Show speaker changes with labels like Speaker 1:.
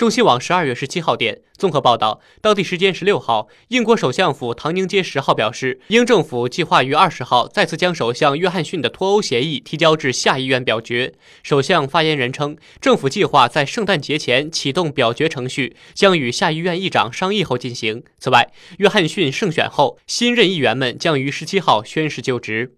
Speaker 1: 中新网十二月十七号电综合报道当地时间十六号英国首相府唐宁街十号表示英政府计划于二十号再次将首相约翰逊的脱欧协议提交至下议院表决。首相发言人称政府计划在圣诞节前启动表决程序将与下议院议长商议后进行。此外约翰逊胜选后新任议员们将于十七号宣誓就职。